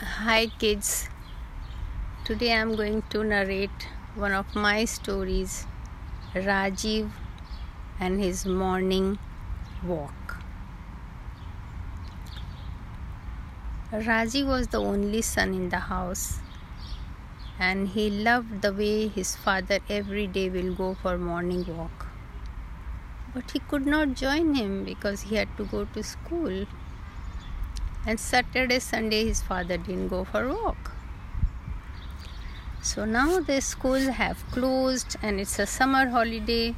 Hi, kids. Today I'm going to narrate one of my stories Rajiv and his morning walk. Rajiv was the only son in the house, and he loved the way his father every day will go for morning walk. But he could not join him because he had to go to school and Saturday, Sunday, his father didn't go for walk. So now the schools have closed and it's a summer holiday.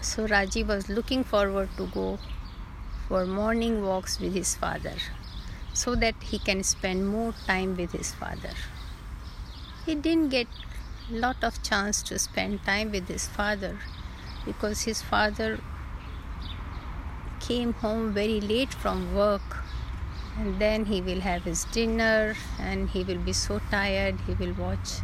So Rajiv was looking forward to go for morning walks with his father so that he can spend more time with his father. He didn't get lot of chance to spend time with his father because his father came home very late from work. And then he will have his dinner and he will be so tired he will watch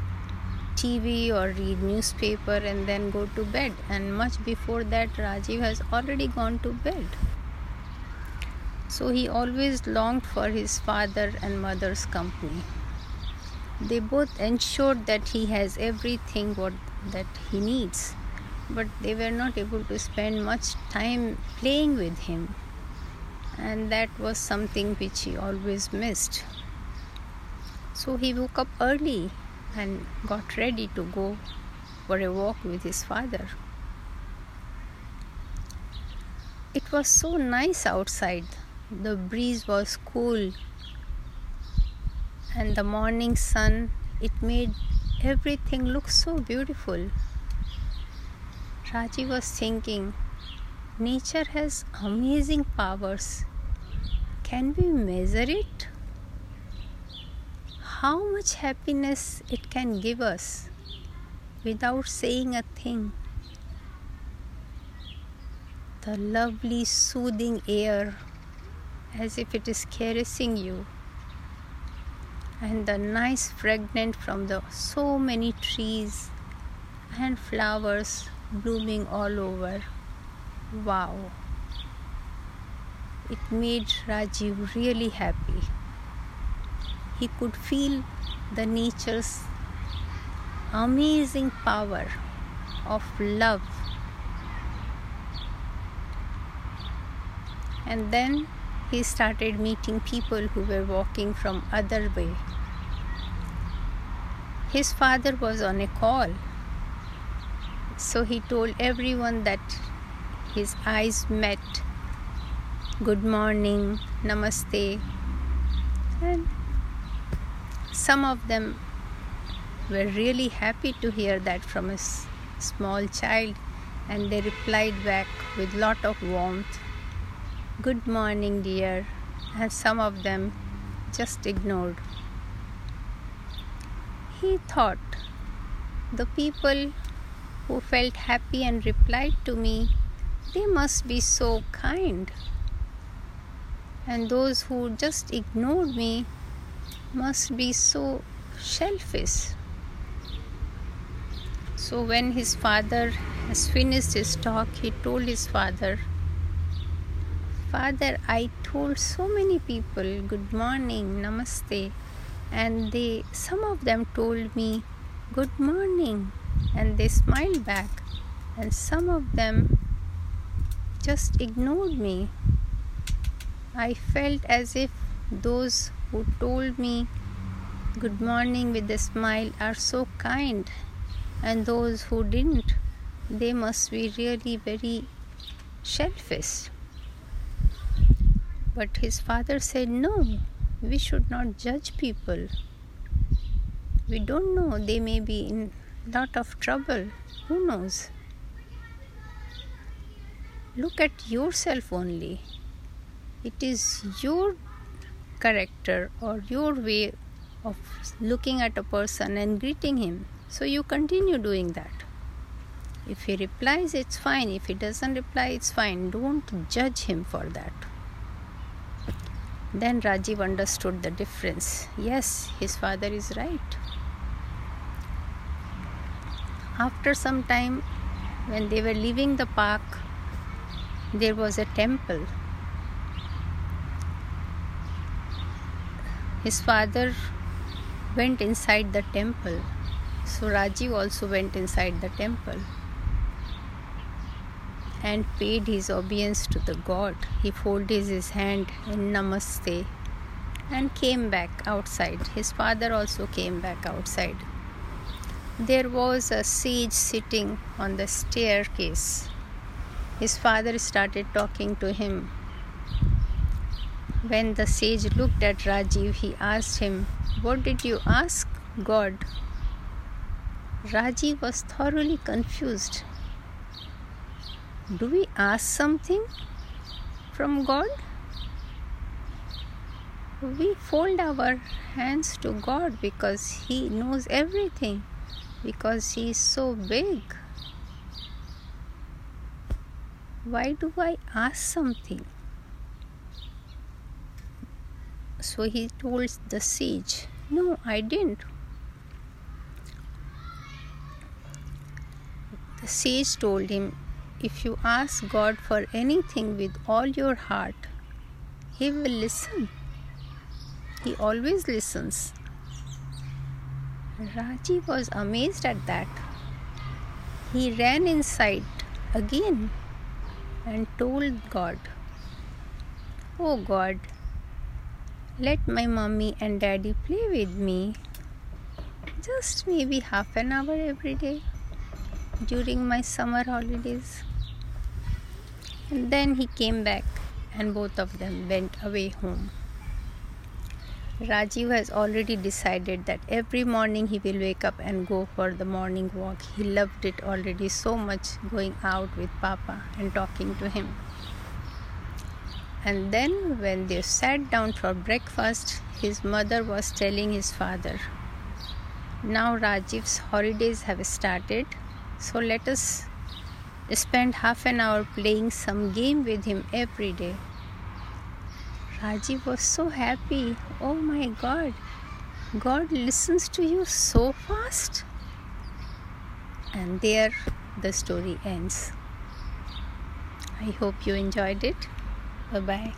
TV or read newspaper and then go to bed. And much before that Rajiv has already gone to bed. So he always longed for his father and mother's company. They both ensured that he has everything what that he needs but they were not able to spend much time playing with him. And that was something which he always missed. So he woke up early and got ready to go for a walk with his father. It was so nice outside. The breeze was cool. And the morning sun it made everything look so beautiful Rajiv was thinking, nature has amazing powers. Can we measure it? How much happiness it can give us without saying a thing. The lovely, soothing air as if it is caressing you, and the nice fragrance from the so many trees and flowers blooming all over. Wow! It made Rajiv really happy. He could feel the nature's amazing power of love. And then he started meeting people who were walking from other way. His father was on a call so he told everyone that his eyes met. Good morning, namaste. And some of them were really happy to hear that from a small child and they replied back with lot of warmth good morning dear and some of them just ignored he thought the people who felt happy and replied to me, They must be so kind. And those who just ignored me must be so selfish. So, when his father has finished his talk, he told his father, Father, I told so many people good morning, namaste, and they some of them told me good morning and they smiled back, and some of them just ignored me. I felt as if those who told me good morning with a smile are so kind, and those who didn't, they must be really very selfish. But his father said, No, we should not judge people. We don't know, they may be in lot of trouble. Who knows? Look at yourself only. It is your character or your way of looking at a person and greeting him. So you continue doing that. If he replies, it's fine. If he doesn't reply, it's fine. Don't judge him for that. Then Rajiv understood the difference. Yes, his father is right after some time when they were leaving the park there was a temple his father went inside the temple. So also went inside the temple and paid his obeisance to the god. He folded his hand in namaste and came back outside. His father also came back outside. There was a sage sitting on the staircase. His father started talking to him. When the sage looked at Rajiv, he asked him, What did you ask God? Rajiv was thoroughly confused. Do we ask something from God? We fold our hands to God because He knows everything, because He is so big. Why do I ask something? So he told the sage, No, I didn't. The sage told him, If you ask God for anything with all your heart, He will listen. He always listens. Rajiv was amazed at that. He ran inside again and told God, Oh God, let my mommy and daddy play with me just maybe half an hour every day during my summer holidays. And then he came back and both of them went away home. Rajiv has already decided that every morning he will wake up and go for the morning walk. He loved it already so much going out with Papa and talking to him. And then, when they sat down for breakfast, his mother was telling his father, Now Rajiv's holidays have started, so let us spend half an hour playing some game with him every day. Rajiv was so happy. Oh my God, God listens to you so fast. And there the story ends. I hope you enjoyed it. Bye bye.